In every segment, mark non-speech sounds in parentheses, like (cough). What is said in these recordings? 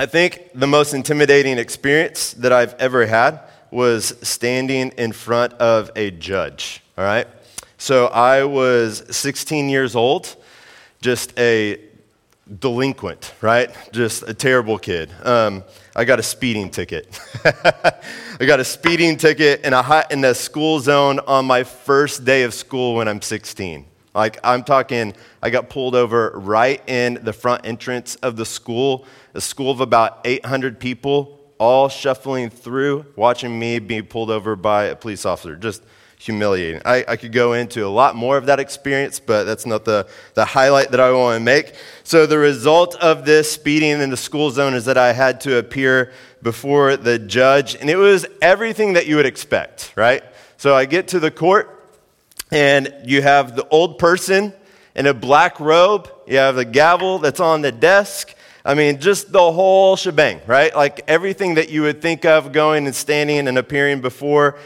I think the most intimidating experience that I've ever had was standing in front of a judge, all right? So I was 16 years old, just a delinquent, right? Just a terrible kid. Um, I got a speeding ticket. (laughs) I got a speeding ticket in a, in a school zone on my first day of school when I'm 16. Like, I'm talking, I got pulled over right in the front entrance of the school, a school of about 800 people, all shuffling through, watching me be pulled over by a police officer. Just humiliating. I, I, could go into a lot more of that experience, but that's not the, the highlight that I want to make. So, the result of this speeding in the school zone is that I had to appear before the judge, and it was everything that you would expect, right? So, I get to the court, and you have the old person in a black robe, you have the gavel that's on the desk. I mean, just the whole shebang, right? Like everything that you would think of going and standing and appearing before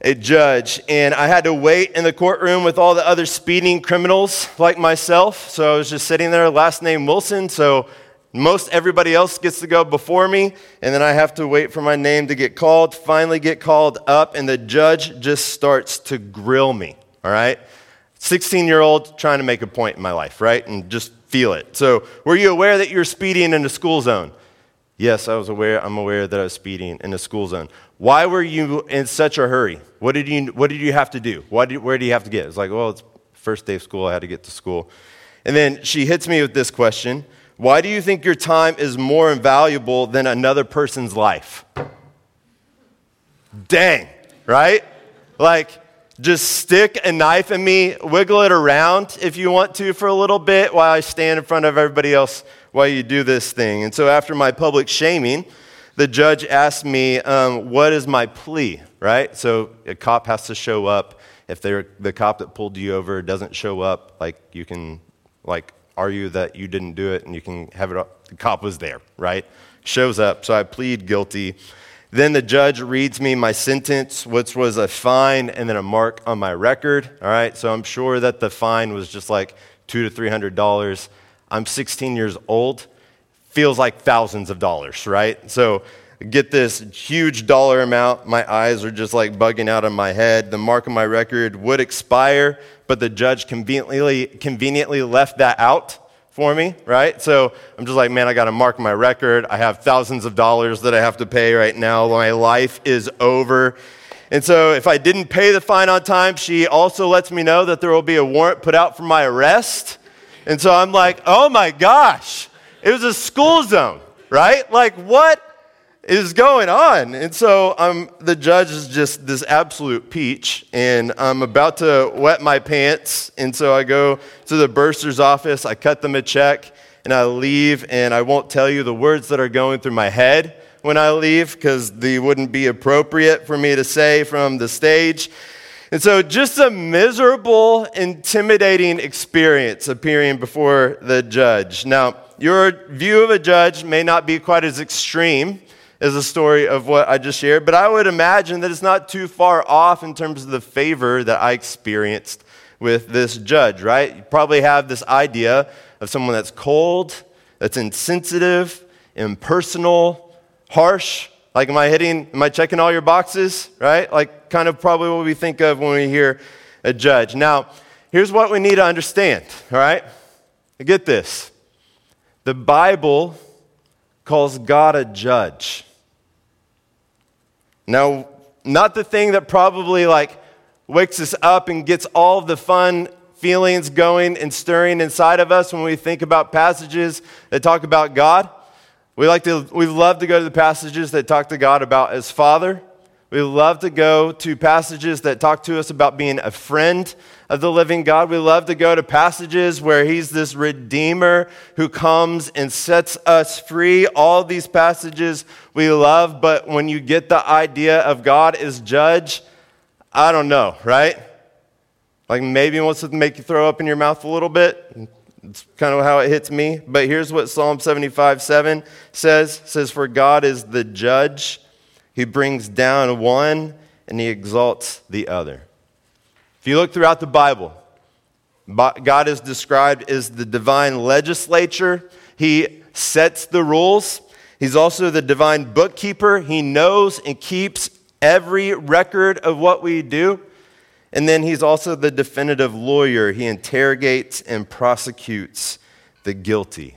a judge, and I had to wait in the courtroom with all the other speeding criminals like myself. So I was just sitting there, last name Wilson. So most everybody else gets to go before me, and then I have to wait for my name to get called, finally get called up, and the judge just starts to grill me, all right? 16 year old trying to make a point in my life, right? And just feel it. So, were you aware that you're speeding in the school zone? Yes, I was aware. I'm aware that I was speeding in the school zone. Why were you in such a hurry? What did you, what did you have to do? Did, where do you have to get? It's like, well, it's first day of school. I had to get to school. And then she hits me with this question Why do you think your time is more invaluable than another person's life? Dang, right? Like, just stick a knife in me, wiggle it around if you want to for a little bit while I stand in front of everybody else while you do this thing. And so, after my public shaming, the judge asked me, um, What is my plea? Right? So, a cop has to show up. If they're, the cop that pulled you over doesn't show up, like, you can, like, argue that you didn't do it and you can have it up. The cop was there, right? Shows up. So, I plead guilty. Then the judge reads me my sentence, which was a fine and then a mark on my record. All right, so I'm sure that the fine was just like two to three hundred dollars. I'm 16 years old, feels like thousands of dollars, right? So get this huge dollar amount. My eyes are just like bugging out of my head. The mark on my record would expire, but the judge conveniently, conveniently left that out for me, right? So I'm just like, man, I got to mark my record. I have thousands of dollars that I have to pay right now. My life is over. And so if I didn't pay the fine on time, she also lets me know that there will be a warrant put out for my arrest. And so I'm like, oh my gosh, it was a school zone, right? Like, what is going on? And so I'm, the judge is just this absolute peach, and I'm about to wet my pants. And so I go to the bursar's office, I cut them a check, and I leave. And I won't tell you the words that are going through my head when I leave because they wouldn't be appropriate for me to say from the stage. And so, just a miserable, intimidating experience appearing before the judge. Now, your view of a judge may not be quite as extreme is a story of what I just shared, but I would imagine that it's not too far off in terms of the favor that I experienced with this judge, right? You probably have this idea of someone that's cold, that's insensitive, impersonal, harsh. Like, am I hitting, am I checking all your boxes, right? Like, kind of probably what we think of when we hear a judge. Now, here's what we need to understand, all right? Get this. The Bible calls God a judge. Now, not the thing that probably like wakes us up and gets all the fun feelings going and stirring inside of us when we think about passages that talk about God. We like to we love to go to the passages that talk to God about as Father. We love to go to passages that talk to us about being a friend of the living God. We love to go to passages where He's this Redeemer who comes and sets us free. All these passages we love, but when you get the idea of God as judge, I don't know, right? Like maybe wants to make you throw up in your mouth a little bit. It's kind of how it hits me. But here's what Psalm 75 7 says it says, For God is the judge he brings down one and he exalts the other. If you look throughout the Bible, God is described as the divine legislature. He sets the rules, He's also the divine bookkeeper. He knows and keeps every record of what we do. And then he's also the definitive lawyer. He interrogates and prosecutes the guilty.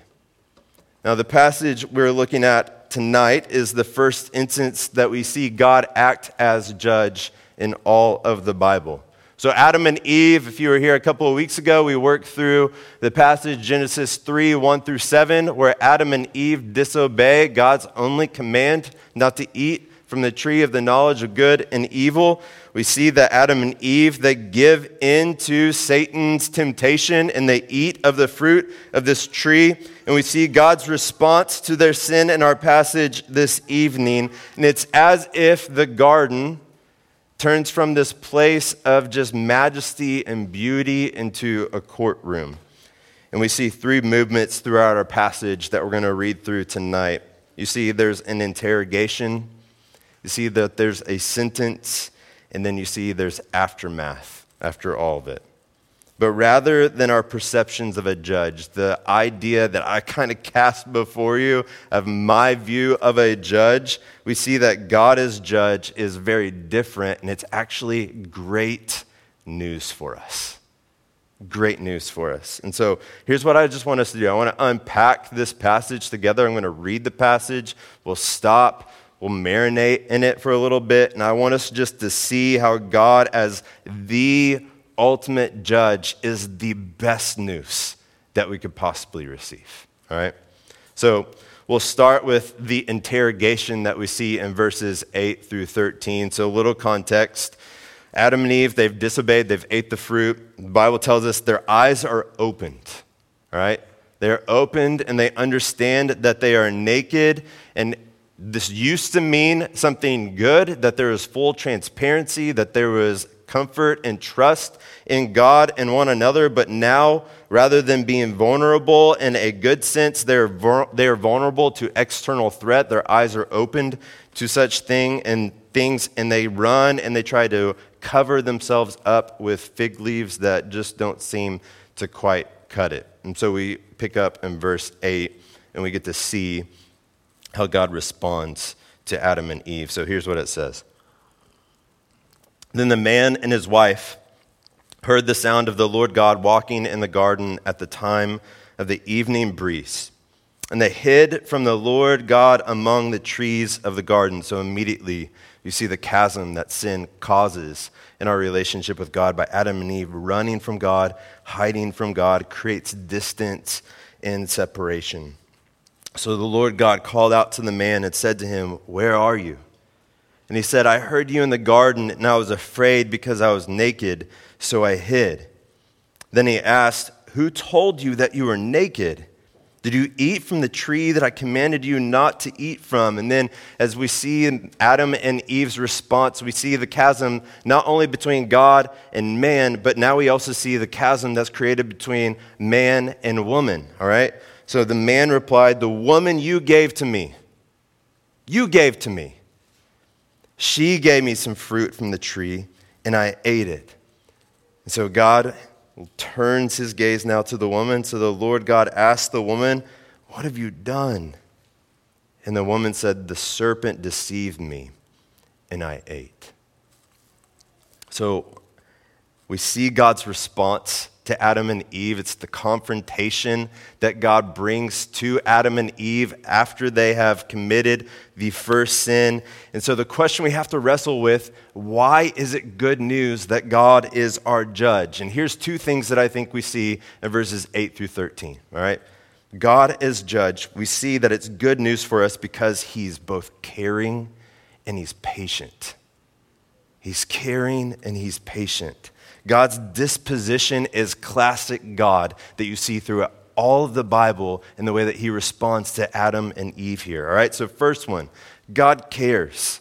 Now, the passage we're looking at tonight is the first instance that we see God act as judge in all of the Bible. So, Adam and Eve, if you were here a couple of weeks ago, we worked through the passage Genesis 3 1 through 7, where Adam and Eve disobey God's only command not to eat from the tree of the knowledge of good and evil. We see that Adam and Eve, they give in to Satan's temptation and they eat of the fruit of this tree. And we see God's response to their sin in our passage this evening. And it's as if the garden turns from this place of just majesty and beauty into a courtroom. And we see three movements throughout our passage that we're going to read through tonight. You see, there's an interrogation you see that there's a sentence, and then you see there's aftermath after all of it. But rather than our perceptions of a judge, the idea that I kind of cast before you of my view of a judge, we see that God as judge is very different, and it's actually great news for us. Great news for us. And so here's what I just want us to do I want to unpack this passage together. I'm going to read the passage, we'll stop, We'll marinate in it for a little bit, and I want us just to see how God, as the ultimate judge, is the best news that we could possibly receive. All right? So we'll start with the interrogation that we see in verses 8 through 13. So, a little context. Adam and Eve, they've disobeyed, they've ate the fruit. The Bible tells us their eyes are opened. All right? They're opened and they understand that they are naked and this used to mean something good, that there was full transparency, that there was comfort and trust in God and one another. But now, rather than being vulnerable in a good sense, they're, they're vulnerable to external threat. Their eyes are opened to such thing and things, and they run and they try to cover themselves up with fig leaves that just don't seem to quite cut it. And so we pick up in verse 8 and we get to see how God responds to Adam and Eve. So here's what it says Then the man and his wife heard the sound of the Lord God walking in the garden at the time of the evening breeze. And they hid from the Lord God among the trees of the garden. So immediately you see the chasm that sin causes in our relationship with God by Adam and Eve running from God, hiding from God, creates distance and separation. So the Lord God called out to the man and said to him, Where are you? And he said, I heard you in the garden, and I was afraid because I was naked, so I hid. Then he asked, Who told you that you were naked? Did you eat from the tree that I commanded you not to eat from? And then, as we see in Adam and Eve's response, we see the chasm not only between God and man, but now we also see the chasm that's created between man and woman, all right? So the man replied, The woman you gave to me, you gave to me. She gave me some fruit from the tree, and I ate it. And so God turns his gaze now to the woman. So the Lord God asked the woman, What have you done? And the woman said, The serpent deceived me, and I ate. So we see God's response to Adam and Eve. It's the confrontation that God brings to Adam and Eve after they have committed the first sin. And so the question we have to wrestle with why is it good news that God is our judge? And here's two things that I think we see in verses 8 through 13. All right? God is judge. We see that it's good news for us because he's both caring and he's patient. He's caring and he's patient. God's disposition is classic God that you see throughout all of the Bible in the way that he responds to Adam and Eve here. All right, so first one God cares.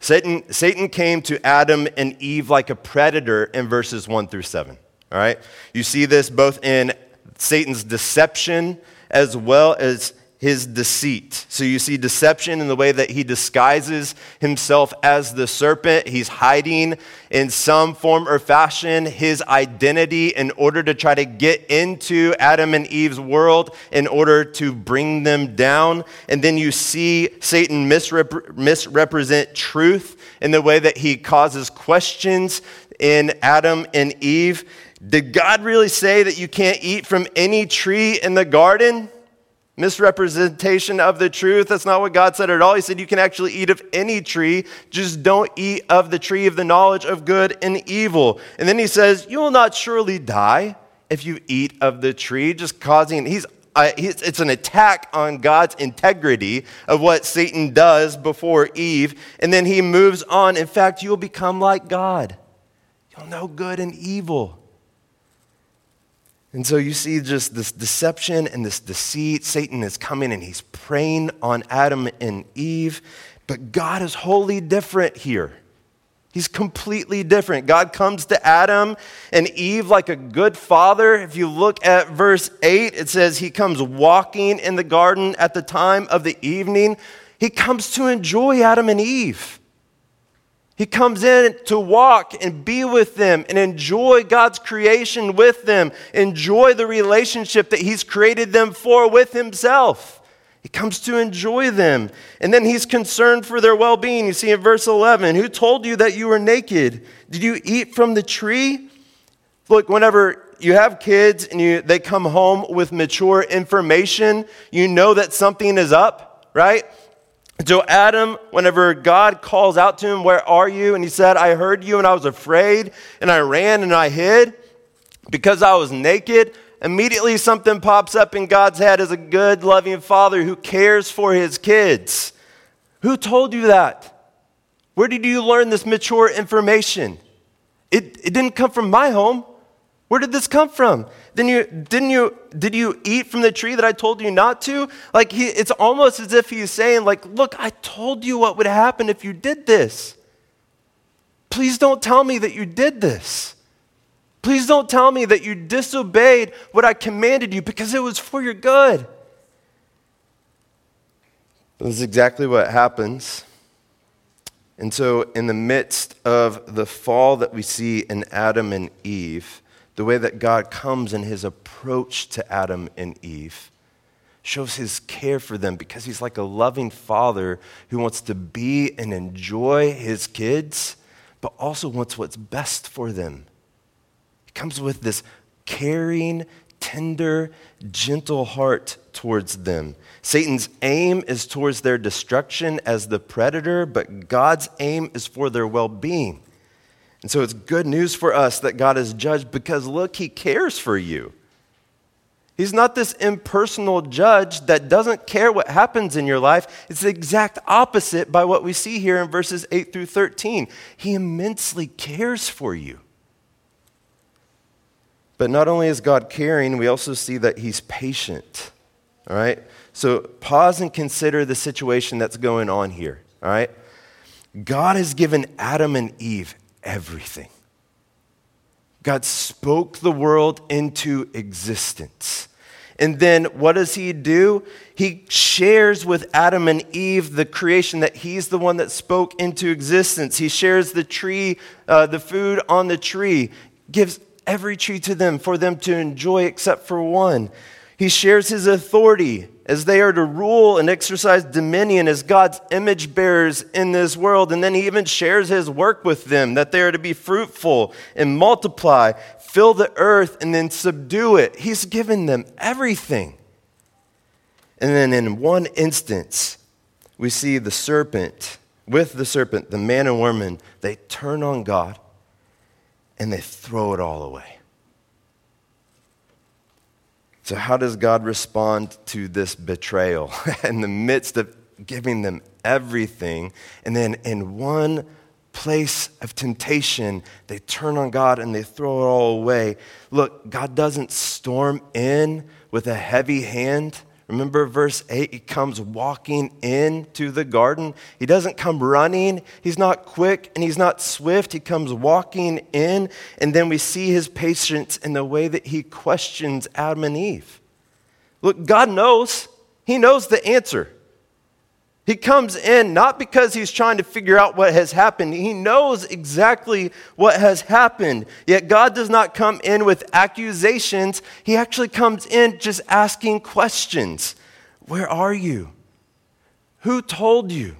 Satan, Satan came to Adam and Eve like a predator in verses 1 through 7. All right, you see this both in Satan's deception as well as his deceit. So you see deception in the way that he disguises himself as the serpent. He's hiding in some form or fashion his identity in order to try to get into Adam and Eve's world in order to bring them down. And then you see Satan misrep- misrepresent truth in the way that he causes questions in Adam and Eve. Did God really say that you can't eat from any tree in the garden? Misrepresentation of the truth. That's not what God said at all. He said you can actually eat of any tree, just don't eat of the tree of the knowledge of good and evil. And then he says, You will not surely die if you eat of the tree, just causing, he's uh, it's an attack on God's integrity of what Satan does before Eve. And then he moves on. In fact, you'll become like God. You'll know good and evil. And so you see just this deception and this deceit. Satan is coming and he's preying on Adam and Eve. But God is wholly different here. He's completely different. God comes to Adam and Eve like a good father. If you look at verse 8, it says he comes walking in the garden at the time of the evening. He comes to enjoy Adam and Eve. He comes in to walk and be with them and enjoy God's creation with them, enjoy the relationship that He's created them for with Himself. He comes to enjoy them. And then He's concerned for their well being. You see in verse 11, Who told you that you were naked? Did you eat from the tree? Look, whenever you have kids and you, they come home with mature information, you know that something is up, right? So, Adam, whenever God calls out to him, Where are you? And he said, I heard you and I was afraid, and I ran and I hid because I was naked. Immediately, something pops up in God's head as a good, loving father who cares for his kids. Who told you that? Where did you learn this mature information? It, it didn't come from my home. Where did this come from? Then you, didn't you, did you eat from the tree that I told you not to? Like, he, it's almost as if he's saying, like, look, I told you what would happen if you did this. Please don't tell me that you did this. Please don't tell me that you disobeyed what I commanded you because it was for your good. This is exactly what happens. And so, in the midst of the fall that we see in Adam and Eve, the way that God comes in his approach to Adam and Eve shows his care for them because he's like a loving father who wants to be and enjoy his kids, but also wants what's best for them. He comes with this caring, tender, gentle heart towards them. Satan's aim is towards their destruction as the predator, but God's aim is for their well being. And so it's good news for us that God is judged because look, He cares for you. He's not this impersonal judge that doesn't care what happens in your life. It's the exact opposite by what we see here in verses 8 through 13. He immensely cares for you. But not only is God caring, we also see that He's patient. All right? So pause and consider the situation that's going on here. All right? God has given Adam and Eve everything. God spoke the world into existence. And then what does he do? He shares with Adam and Eve the creation that he's the one that spoke into existence. He shares the tree, uh, the food on the tree, gives every tree to them for them to enjoy except for one. He shares his authority as they are to rule and exercise dominion as God's image bearers in this world. And then he even shares his work with them that they are to be fruitful and multiply, fill the earth, and then subdue it. He's given them everything. And then in one instance, we see the serpent, with the serpent, the man and woman, they turn on God and they throw it all away. So, how does God respond to this betrayal (laughs) in the midst of giving them everything? And then, in one place of temptation, they turn on God and they throw it all away. Look, God doesn't storm in with a heavy hand. Remember verse 8? He comes walking into the garden. He doesn't come running. He's not quick and he's not swift. He comes walking in. And then we see his patience in the way that he questions Adam and Eve. Look, God knows. He knows the answer. He comes in not because he's trying to figure out what has happened. He knows exactly what has happened. Yet God does not come in with accusations. He actually comes in just asking questions Where are you? Who told you?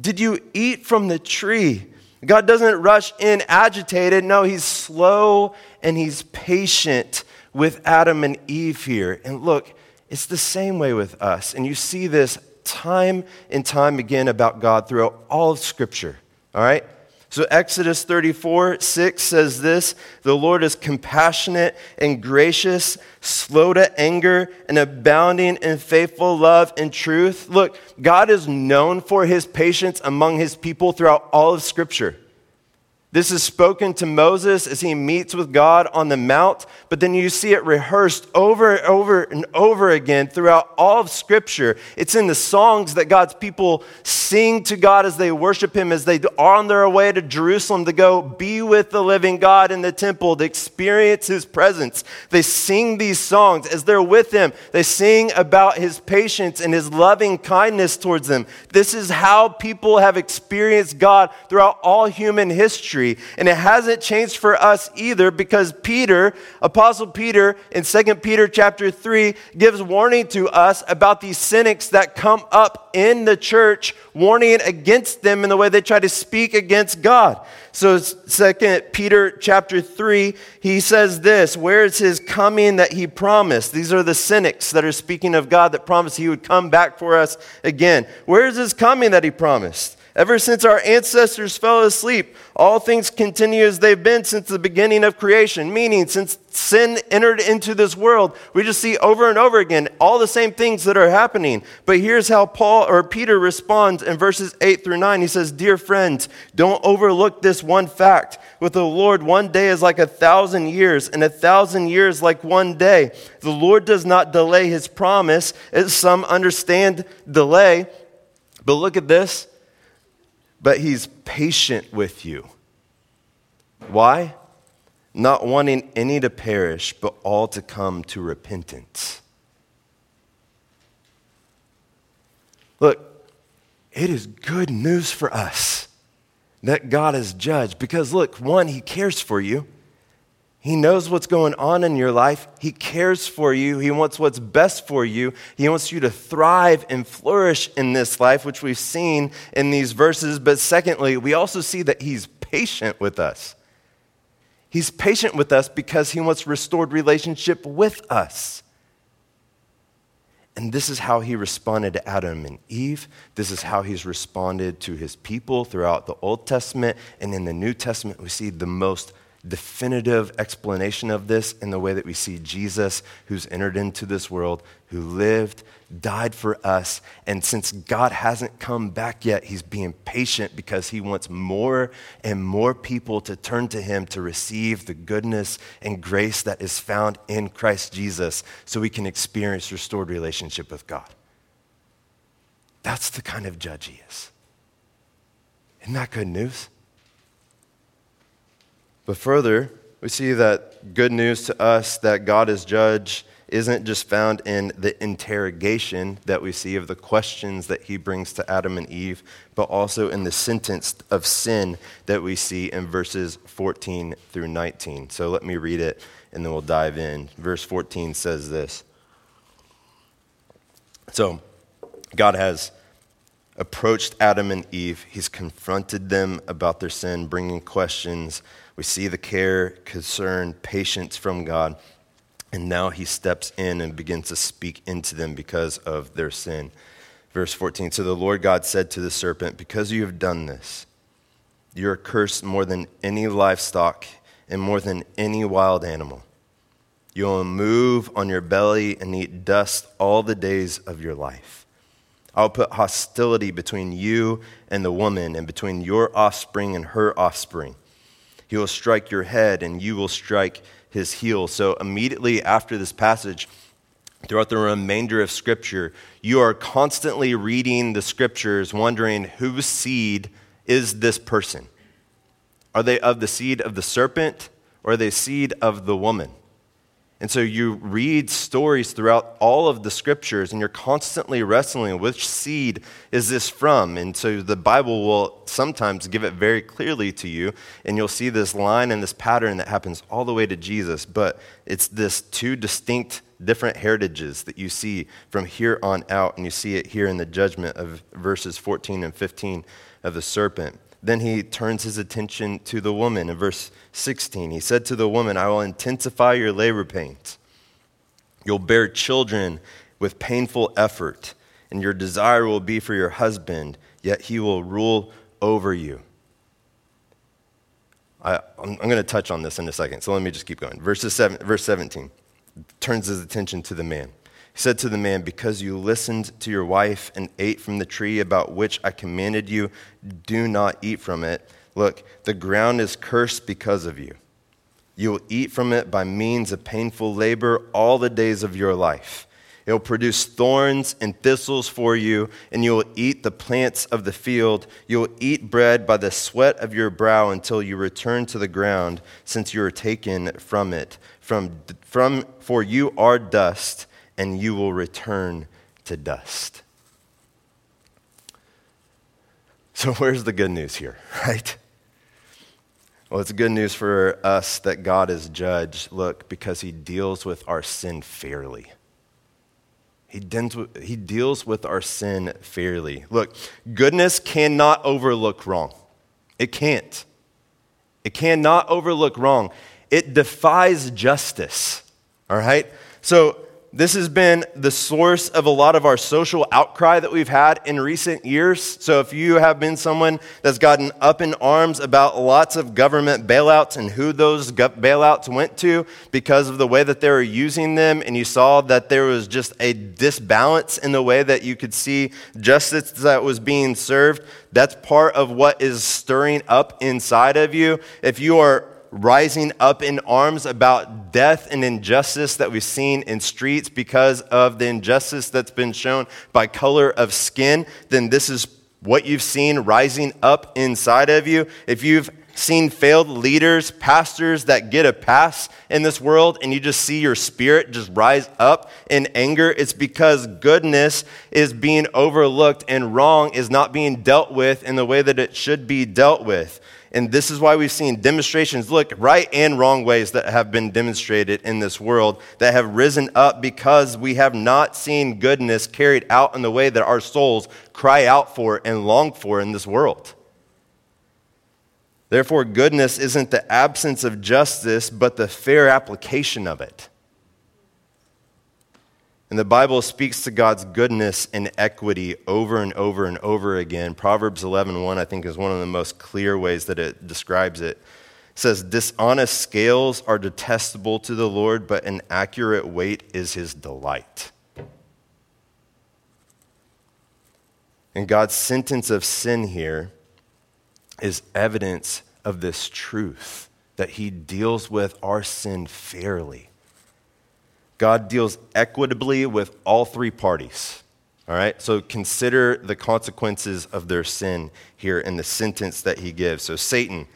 Did you eat from the tree? God doesn't rush in agitated. No, he's slow and he's patient with Adam and Eve here. And look, it's the same way with us. And you see this time and time again about God throughout all of Scripture. All right? So, Exodus 34 6 says this The Lord is compassionate and gracious, slow to anger, and abounding in faithful love and truth. Look, God is known for his patience among his people throughout all of Scripture. This is spoken to Moses as he meets with God on the mount, but then you see it rehearsed over and over and over again throughout all of Scripture. It's in the songs that God's people sing to God as they worship Him, as they are on their way to Jerusalem to go be with the living God in the temple, to experience His presence. They sing these songs as they're with Him. They sing about His patience and His loving kindness towards them. This is how people have experienced God throughout all human history. And it hasn't changed for us either because Peter, Apostle Peter, in 2 Peter chapter 3, gives warning to us about these cynics that come up in the church, warning against them in the way they try to speak against God. So 2 Peter chapter 3, he says this, where is his coming that he promised? These are the cynics that are speaking of God that promised he would come back for us again. Where is his coming that he promised? Ever since our ancestors fell asleep, all things continue as they've been since the beginning of creation, meaning since sin entered into this world, we just see over and over again all the same things that are happening. But here's how Paul or Peter responds in verses 8 through 9. He says, "Dear friends, don't overlook this one fact. With the Lord, one day is like a thousand years, and a thousand years like one day. The Lord does not delay his promise, as some understand delay." But look at this but he's patient with you. Why? Not wanting any to perish, but all to come to repentance. Look, it is good news for us that God is judged because, look, one, he cares for you. He knows what's going on in your life. He cares for you. He wants what's best for you. He wants you to thrive and flourish in this life, which we've seen in these verses. But secondly, we also see that He's patient with us. He's patient with us because He wants restored relationship with us. And this is how He responded to Adam and Eve. This is how He's responded to His people throughout the Old Testament. And in the New Testament, we see the most definitive explanation of this in the way that we see Jesus, who's entered into this world, who lived, died for us. And since God hasn't come back yet, he's being patient because he wants more and more people to turn to him to receive the goodness and grace that is found in Christ Jesus so we can experience restored relationship with God. That's the kind of judge he is. Isn't that good news? But further, we see that good news to us that God is judge isn't just found in the interrogation that we see of the questions that he brings to Adam and Eve, but also in the sentence of sin that we see in verses 14 through 19. So let me read it and then we'll dive in. Verse 14 says this. So, God has approached Adam and Eve. He's confronted them about their sin, bringing questions we see the care, concern, patience from God. And now he steps in and begins to speak into them because of their sin. Verse 14 So the Lord God said to the serpent, Because you have done this, you are cursed more than any livestock and more than any wild animal. You will move on your belly and eat dust all the days of your life. I will put hostility between you and the woman, and between your offspring and her offspring. He will strike your head, and you will strike his heel. So, immediately after this passage, throughout the remainder of Scripture, you are constantly reading the Scriptures, wondering whose seed is this person? Are they of the seed of the serpent, or are they seed of the woman? And so you read stories throughout all of the scriptures, and you're constantly wrestling which seed is this from? And so the Bible will sometimes give it very clearly to you, and you'll see this line and this pattern that happens all the way to Jesus. But it's this two distinct, different heritages that you see from here on out, and you see it here in the judgment of verses 14 and 15 of the serpent. Then he turns his attention to the woman in verse 16. He said to the woman, I will intensify your labor pains. You'll bear children with painful effort, and your desire will be for your husband, yet he will rule over you. I, am going to touch on this in a second, so let me just keep going. Verses seven, verse 17 turns his attention to the man. He said to the man, Because you listened to your wife and ate from the tree about which I commanded you, do not eat from it. Look, the ground is cursed because of you. You will eat from it by means of painful labor all the days of your life. It will produce thorns and thistles for you, and you will eat the plants of the field. You will eat bread by the sweat of your brow until you return to the ground, since you are taken from it. From, from, for you are dust and you will return to dust. So, (laughs) where's the good news here, (laughs) right? Well, it's good news for us that God is judge, look, because he deals with our sin fairly. He, deals with our sin fairly. Look, goodness cannot overlook wrong. It can't. It cannot overlook wrong. It defies justice. All right? So, this has been the source of a lot of our social outcry that we've had in recent years. So, if you have been someone that's gotten up in arms about lots of government bailouts and who those bailouts went to because of the way that they were using them, and you saw that there was just a disbalance in the way that you could see justice that was being served, that's part of what is stirring up inside of you. If you are rising up in arms about death and injustice that we've seen in streets because of the injustice that's been shown by color of skin, then this is what you've seen rising up inside of you. If you've seen failed leaders, pastors that get a pass in this world, and you just see your spirit just rise up in anger, it's because goodness is being overlooked and wrong is not being dealt with in the way that it should be dealt with. And this is why we've seen demonstrations, look, right and wrong ways that have been demonstrated in this world that have risen up because we have not seen goodness carried out in the way that our souls cry out for and long for in this world. Therefore, goodness isn't the absence of justice, but the fair application of it. And the Bible speaks to God's goodness and equity over and over and over again. Proverbs 11:1 I think is one of the most clear ways that it describes it. It says dishonest scales are detestable to the Lord, but an accurate weight is his delight. And God's sentence of sin here is evidence of this truth that he deals with our sin fairly. God deals equitably with all three parties. All right? So consider the consequences of their sin here in the sentence that he gives. So, Satan,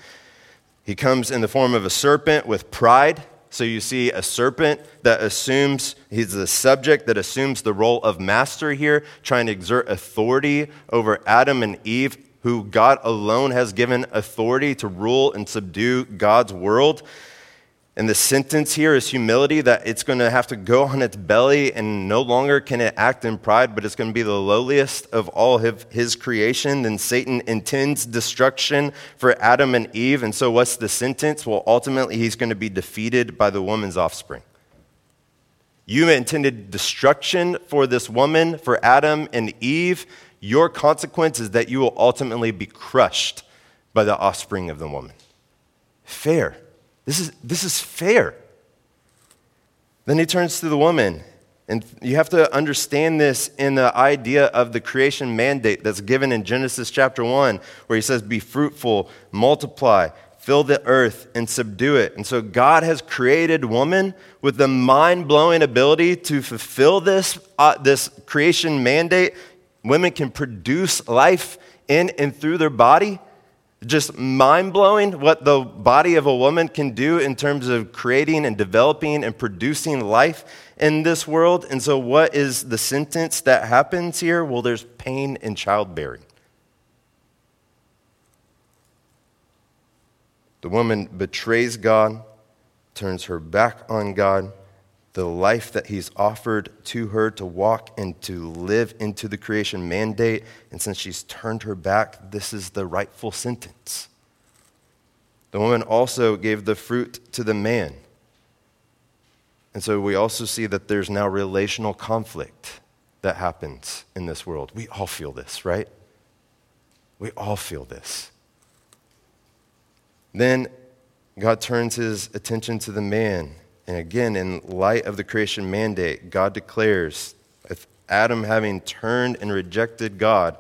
he comes in the form of a serpent with pride. So, you see a serpent that assumes, he's the subject that assumes the role of master here, trying to exert authority over Adam and Eve, who God alone has given authority to rule and subdue God's world. And the sentence here is humility that it's going to have to go on its belly and no longer can it act in pride, but it's going to be the lowliest of all his creation. Then Satan intends destruction for Adam and Eve. And so, what's the sentence? Well, ultimately, he's going to be defeated by the woman's offspring. You intended destruction for this woman, for Adam and Eve. Your consequence is that you will ultimately be crushed by the offspring of the woman. Fair. This is, this is fair. Then he turns to the woman. And you have to understand this in the idea of the creation mandate that's given in Genesis chapter 1, where he says, Be fruitful, multiply, fill the earth, and subdue it. And so God has created woman with the mind blowing ability to fulfill this, uh, this creation mandate. Women can produce life in and through their body. Just mind blowing what the body of a woman can do in terms of creating and developing and producing life in this world. And so, what is the sentence that happens here? Well, there's pain in childbearing. The woman betrays God, turns her back on God the life that he's offered to her to walk and to live into the creation mandate. And since she's turned her back, this is the rightful sentence. The woman also gave the fruit to the man. And so we also see that there's now relational conflict that happens in this world. We all feel this, right? We all feel this. Then God turns his attention to the man and again, in light of the creation mandate, God declares, if Adam having turned and rejected God,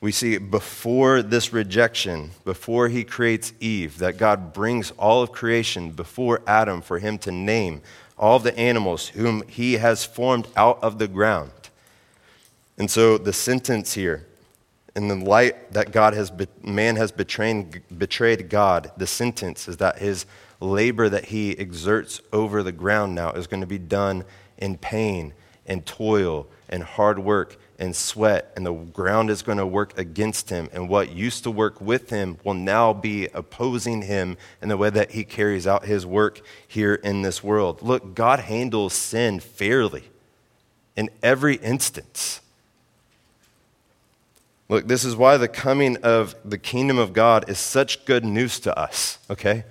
we see before this rejection, before he creates Eve, that God brings all of creation before Adam for him to name all the animals whom he has formed out of the ground. And so the sentence here, in the light that God has, man has betrayed, betrayed God, the sentence is that his labor that he exerts over the ground now is going to be done in pain and toil and hard work and sweat, and the ground is going to work against him. And what used to work with him will now be opposing him in the way that he carries out his work here in this world. Look, God handles sin fairly in every instance. Look, this is why the coming of the kingdom of God is such good news to us, okay?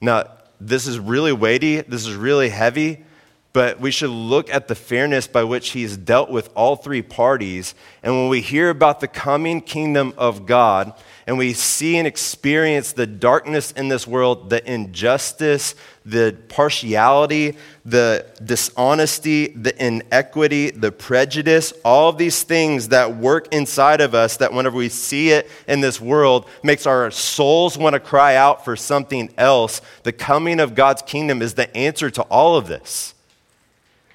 Now, this is really weighty, this is really heavy, but we should look at the fairness by which he's dealt with all three parties. And when we hear about the coming kingdom of God, and we see and experience the darkness in this world, the injustice, the partiality, the dishonesty, the inequity, the prejudice, all of these things that work inside of us that whenever we see it in this world makes our souls want to cry out for something else. The coming of God's kingdom is the answer to all of this.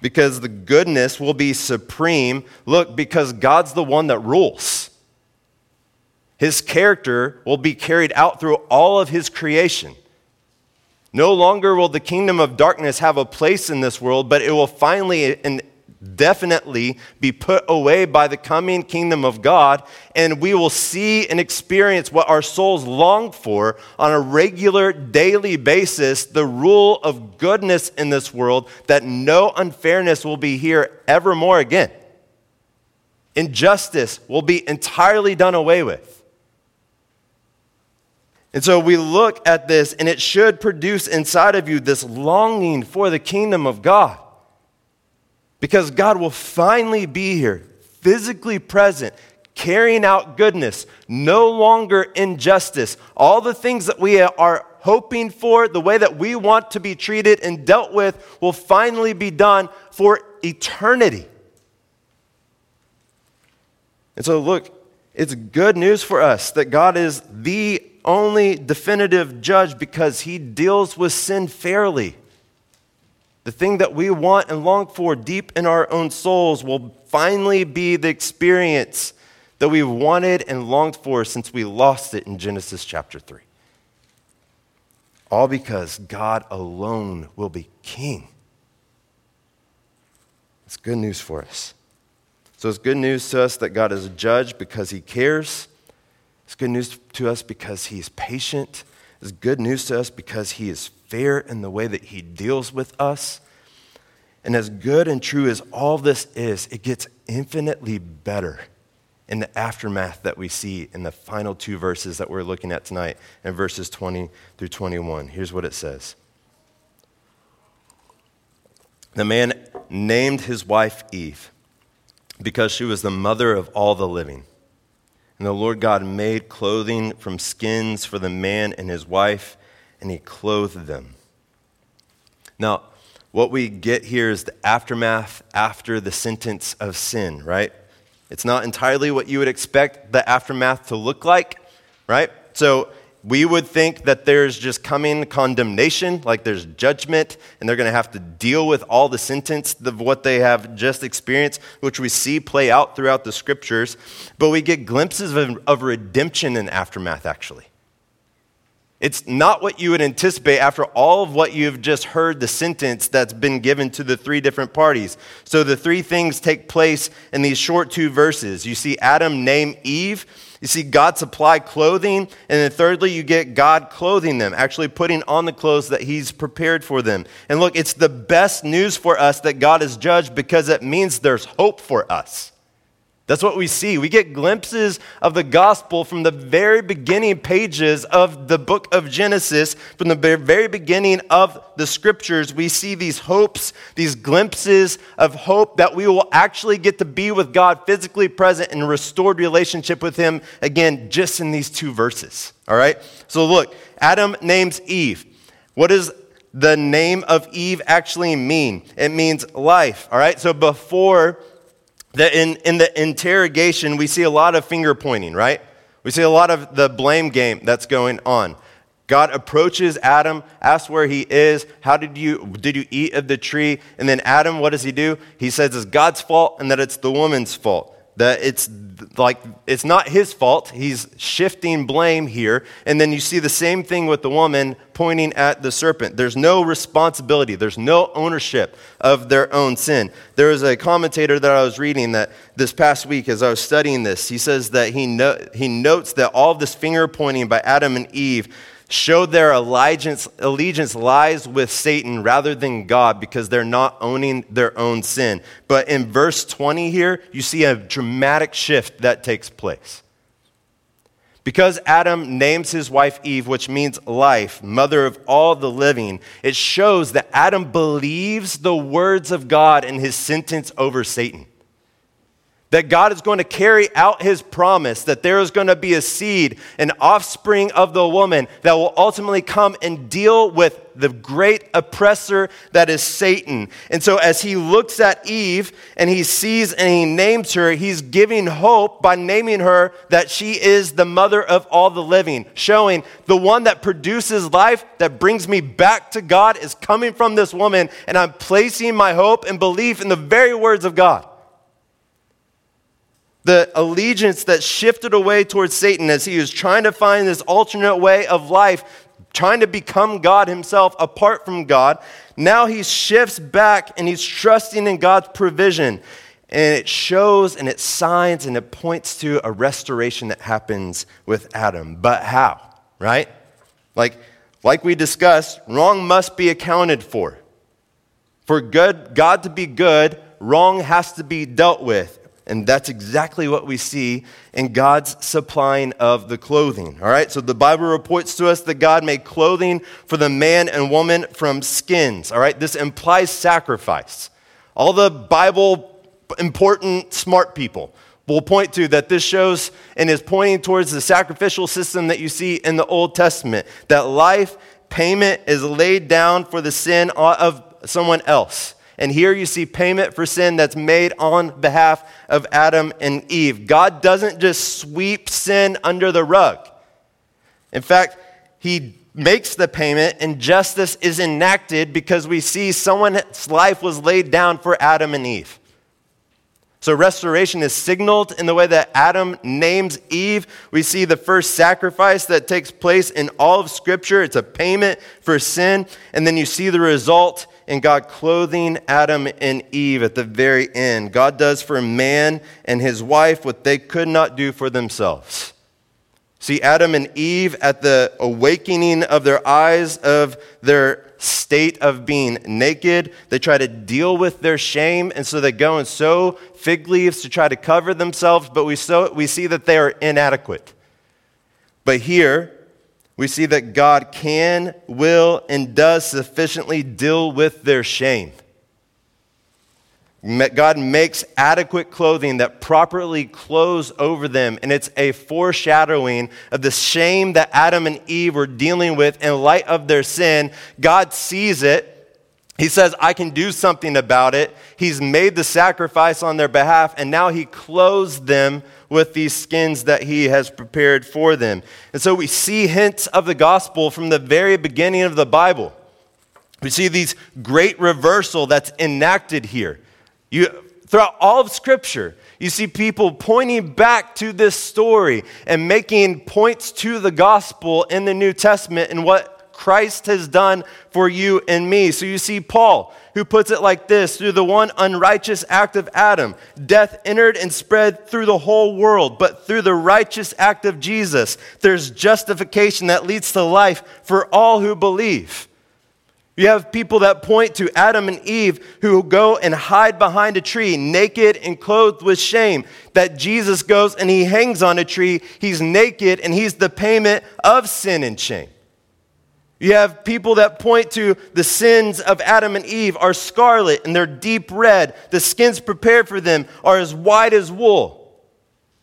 Because the goodness will be supreme. Look, because God's the one that rules. His character will be carried out through all of his creation. No longer will the kingdom of darkness have a place in this world, but it will finally and definitely be put away by the coming kingdom of God, and we will see and experience what our souls long for on a regular daily basis the rule of goodness in this world, that no unfairness will be here evermore again. Injustice will be entirely done away with. And so we look at this, and it should produce inside of you this longing for the kingdom of God. Because God will finally be here, physically present, carrying out goodness, no longer injustice. All the things that we are hoping for, the way that we want to be treated and dealt with, will finally be done for eternity. And so, look, it's good news for us that God is the only definitive judge because he deals with sin fairly. The thing that we want and long for deep in our own souls will finally be the experience that we've wanted and longed for since we lost it in Genesis chapter 3. All because God alone will be king. It's good news for us. So it's good news to us that God is a judge because he cares. It's good news to us because he's patient. It's good news to us because he is fair in the way that he deals with us. And as good and true as all this is, it gets infinitely better in the aftermath that we see in the final two verses that we're looking at tonight, in verses 20 through 21. Here's what it says The man named his wife Eve because she was the mother of all the living. And the Lord God made clothing from skins for the man and his wife, and he clothed them. Now, what we get here is the aftermath after the sentence of sin, right? It's not entirely what you would expect the aftermath to look like, right? So we would think that there's just coming condemnation, like there's judgment, and they're going to have to deal with all the sentence of what they have just experienced, which we see play out throughout the scriptures. But we get glimpses of, of redemption in aftermath, actually. It's not what you would anticipate after all of what you've just heard the sentence that's been given to the three different parties. So the three things take place in these short two verses. You see Adam name Eve, you see God supply clothing, and then thirdly, you get God clothing them, actually putting on the clothes that He's prepared for them. And look, it's the best news for us that God is judged because it means there's hope for us. That's what we see. We get glimpses of the gospel from the very beginning pages of the book of Genesis. From the very beginning of the scriptures, we see these hopes, these glimpses of hope that we will actually get to be with God physically present in restored relationship with Him again, just in these two verses. All right? So look, Adam names Eve. What does the name of Eve actually mean? It means life. All right? So before that in, in the interrogation, we see a lot of finger pointing, right? We see a lot of the blame game that's going on. God approaches Adam, asks where he is. How did you, did you eat of the tree? And then Adam, what does he do? He says it's God's fault and that it's the woman's fault that it's like it's not his fault. He's shifting blame here. And then you see the same thing with the woman pointing at the serpent. There's no responsibility. There's no ownership of their own sin. There was a commentator that i was reading that this past week as i was studying this he says that he, no, he notes that all this finger pointing by adam and eve showed their allegiance, allegiance lies with Satan rather than God because they're not owning their own sin. But in verse 20 here, you see a dramatic shift that takes place. Because Adam names his wife Eve, which means life, mother of all the living, it shows that Adam believes the words of God in his sentence over Satan that God is going to carry out his promise, that there is going to be a seed, an offspring of the woman that will ultimately come and deal with the great oppressor that is Satan. And so, as he looks at Eve and he sees and he names her, he's giving hope by naming her that she is the mother of all the living, showing the one that produces life, that brings me back to God, is coming from this woman, and I'm placing my hope and belief in the very words of God the allegiance that shifted away towards Satan as he was trying to find this alternate way of life, trying to become God himself apart from God. Now he shifts back and he's trusting in God's provision. And it shows and it signs and it points to a restoration that happens with Adam. But how? Right? Like, like we discussed, wrong must be accounted for. For good, God to be good, wrong has to be dealt with. And that's exactly what we see in God's supplying of the clothing. All right, so the Bible reports to us that God made clothing for the man and woman from skins. All right, this implies sacrifice. All the Bible important, smart people will point to that this shows and is pointing towards the sacrificial system that you see in the Old Testament. That life payment is laid down for the sin of someone else. And here you see payment for sin that's made on behalf of Adam and Eve. God doesn't just sweep sin under the rug. In fact, He makes the payment and justice is enacted because we see someone's life was laid down for Adam and Eve. So, restoration is signaled in the way that Adam names Eve. We see the first sacrifice that takes place in all of Scripture. It's a payment for sin. And then you see the result in God clothing Adam and Eve at the very end. God does for man and his wife what they could not do for themselves. See, Adam and Eve, at the awakening of their eyes of their state of being naked, they try to deal with their shame, and so they go and sew fig leaves to try to cover themselves, but we, so, we see that they are inadequate. But here, we see that God can, will, and does sufficiently deal with their shame. God makes adequate clothing that properly clothes over them, and it's a foreshadowing of the shame that Adam and Eve were dealing with in light of their sin. God sees it, He says, I can do something about it. He's made the sacrifice on their behalf, and now he clothes them with these skins that he has prepared for them. And so we see hints of the gospel from the very beginning of the Bible. We see these great reversal that's enacted here. You, throughout all of Scripture, you see people pointing back to this story and making points to the gospel in the New Testament and what Christ has done for you and me. So you see Paul, who puts it like this through the one unrighteous act of Adam, death entered and spread through the whole world. But through the righteous act of Jesus, there's justification that leads to life for all who believe. You have people that point to Adam and Eve who go and hide behind a tree, naked and clothed with shame. That Jesus goes and he hangs on a tree. He's naked and he's the payment of sin and shame. You have people that point to the sins of Adam and Eve are scarlet and they're deep red. The skins prepared for them are as white as wool.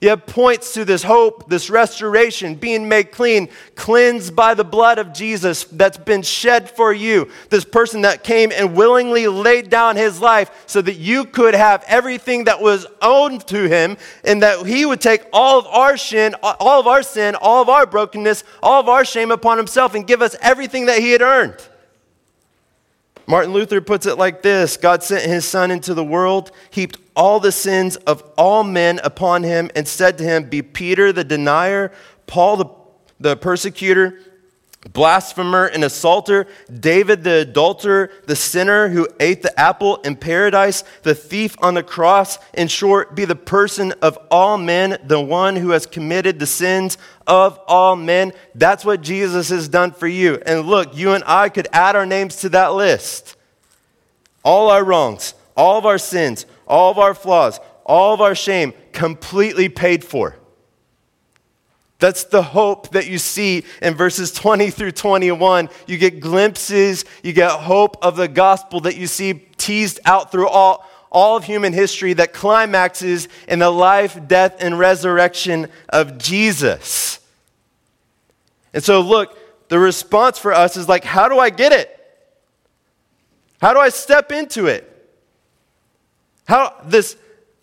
It points to this hope, this restoration, being made clean, cleansed by the blood of Jesus that's been shed for you. This person that came and willingly laid down his life so that you could have everything that was owed to him and that he would take all of our sin, all of our sin, all of our brokenness, all of our shame upon himself and give us everything that he had earned. Martin Luther puts it like this God sent his Son into the world, heaped all the sins of all men upon him, and said to him, Be Peter the denier, Paul the, the persecutor, blasphemer and assaulter, David the adulterer, the sinner who ate the apple in paradise, the thief on the cross. In short, be the person of all men, the one who has committed the sins of all men. That's what Jesus has done for you. And look, you and I could add our names to that list. All our wrongs, all of our sins, all of our flaws, all of our shame, completely paid for. That's the hope that you see in verses 20 through 21. You get glimpses, you get hope of the gospel that you see teased out through all, all of human history that climaxes in the life, death, and resurrection of Jesus. And so, look, the response for us is like, how do I get it? How do I step into it? How this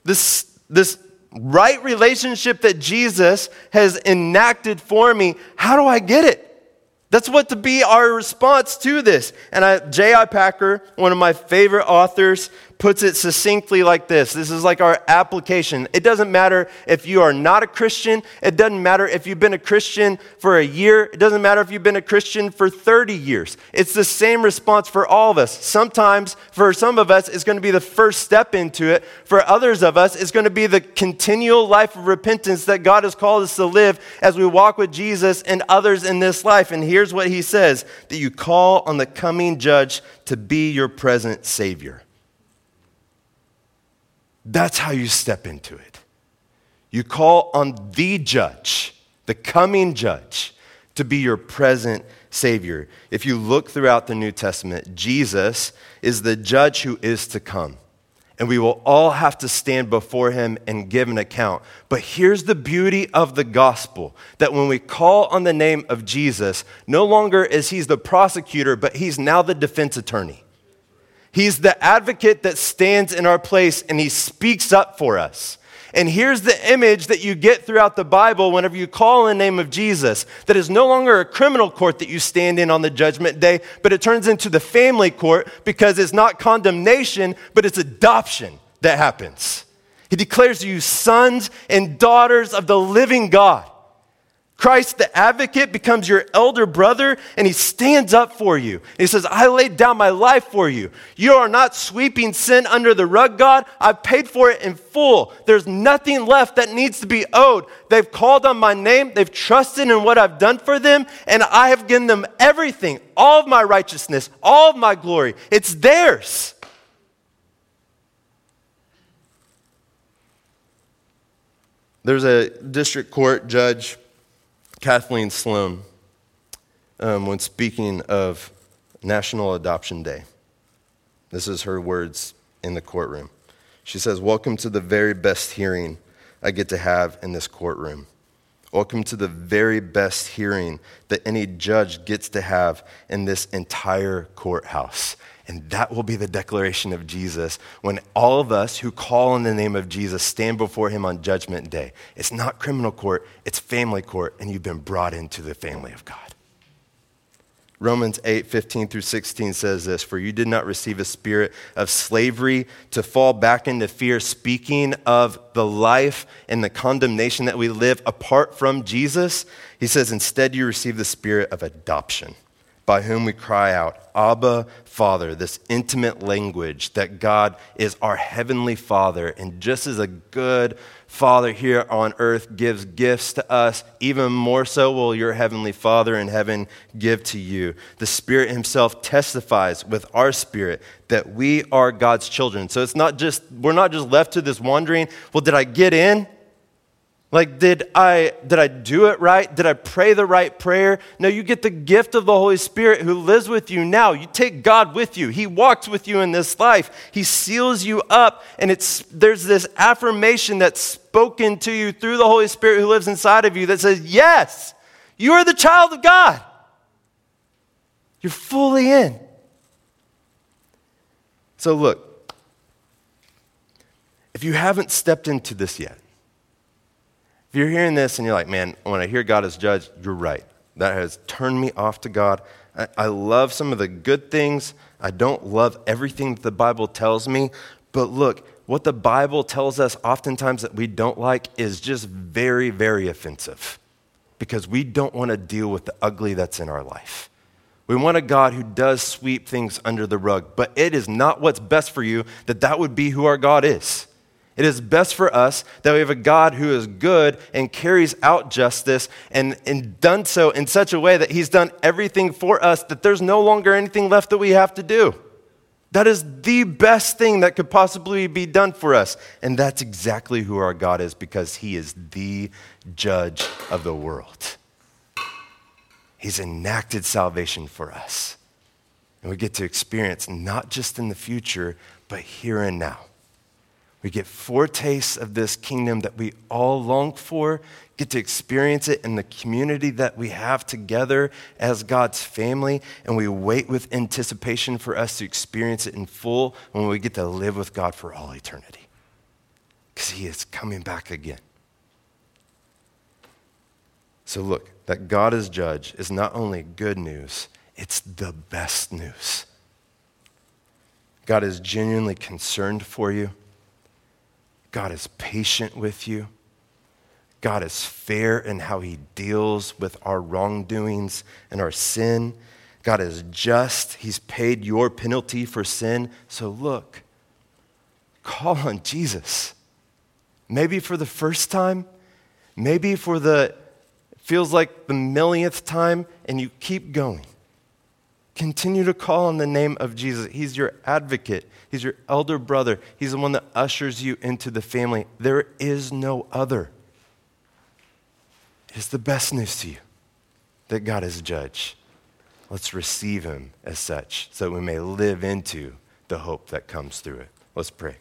this this right relationship that Jesus has enacted for me, how do I get it? That's what to be our response to this. And I, J.I. Packer, one of my favorite authors, puts it succinctly like this this is like our application. It doesn't matter if you are not a Christian, it doesn't matter if you've been a Christian for a year, it doesn't matter if you've been a Christian for 30 years. It's the same response for all of us. Sometimes, for some of us, it's going to be the first step into it. For others of us, it's going to be the continual life of repentance that God has called us to live as we walk with Jesus and others in this life. And here's what he says that you call on the coming judge to be your present Savior. That's how you step into it. You call on the judge, the coming judge, to be your present Savior. If you look throughout the New Testament, Jesus is the judge who is to come. And we will all have to stand before him and give an account. But here's the beauty of the gospel that when we call on the name of Jesus, no longer is he the prosecutor, but he's now the defense attorney. He's the advocate that stands in our place and he speaks up for us. And here's the image that you get throughout the Bible whenever you call in the name of Jesus that is no longer a criminal court that you stand in on the judgment day, but it turns into the family court because it's not condemnation, but it's adoption that happens. He declares you sons and daughters of the living God. Christ, the advocate, becomes your elder brother and he stands up for you. He says, I laid down my life for you. You are not sweeping sin under the rug, God. I've paid for it in full. There's nothing left that needs to be owed. They've called on my name, they've trusted in what I've done for them, and I have given them everything all of my righteousness, all of my glory. It's theirs. There's a district court judge Kathleen Sloan um, when speaking of National Adoption Day. This is her words in the courtroom. She says, Welcome to the very best hearing I get to have in this courtroom. Welcome to the very best hearing that any judge gets to have in this entire courthouse. And that will be the declaration of Jesus when all of us who call on the name of Jesus stand before him on judgment day. It's not criminal court, it's family court, and you've been brought into the family of God. Romans 8, 15 through 16 says this For you did not receive a spirit of slavery to fall back into fear, speaking of the life and the condemnation that we live apart from Jesus. He says, Instead, you received the spirit of adoption by whom we cry out, Abba, Father, this intimate language that God is our heavenly Father. And just as a good Father here on earth gives gifts to us, even more so will your heavenly Father in heaven give to you. The Spirit Himself testifies with our spirit that we are God's children. So it's not just, we're not just left to this wondering, well, did I get in? Like, did I, did I do it right? Did I pray the right prayer? No, you get the gift of the Holy Spirit who lives with you now. You take God with you. He walks with you in this life. He seals you up, and it's, there's this affirmation that's spoken to you through the Holy Spirit who lives inside of you that says, Yes, you are the child of God. You're fully in. So, look, if you haven't stepped into this yet, if you're hearing this and you're like, man, when I hear God as judge, you're right. That has turned me off to God. I, I love some of the good things. I don't love everything that the Bible tells me. But look, what the Bible tells us oftentimes that we don't like is just very, very offensive because we don't want to deal with the ugly that's in our life. We want a God who does sweep things under the rug, but it is not what's best for you that that would be who our God is. It is best for us that we have a God who is good and carries out justice and, and done so in such a way that he's done everything for us that there's no longer anything left that we have to do. That is the best thing that could possibly be done for us. And that's exactly who our God is because he is the judge of the world. He's enacted salvation for us. And we get to experience not just in the future, but here and now. We get foretastes of this kingdom that we all long for, get to experience it in the community that we have together as God's family, and we wait with anticipation for us to experience it in full when we get to live with God for all eternity. Because He is coming back again. So, look, that God is judge is not only good news, it's the best news. God is genuinely concerned for you. God is patient with you. God is fair in how he deals with our wrongdoings and our sin. God is just. He's paid your penalty for sin. So look, call on Jesus. Maybe for the first time, maybe for the feels like the millionth time, and you keep going. Continue to call on the name of Jesus. He's your advocate, He's your elder brother. He's the one that ushers you into the family. There is no other. It's the best news to you that God is judge. Let's receive Him as such so that we may live into the hope that comes through it. Let's pray.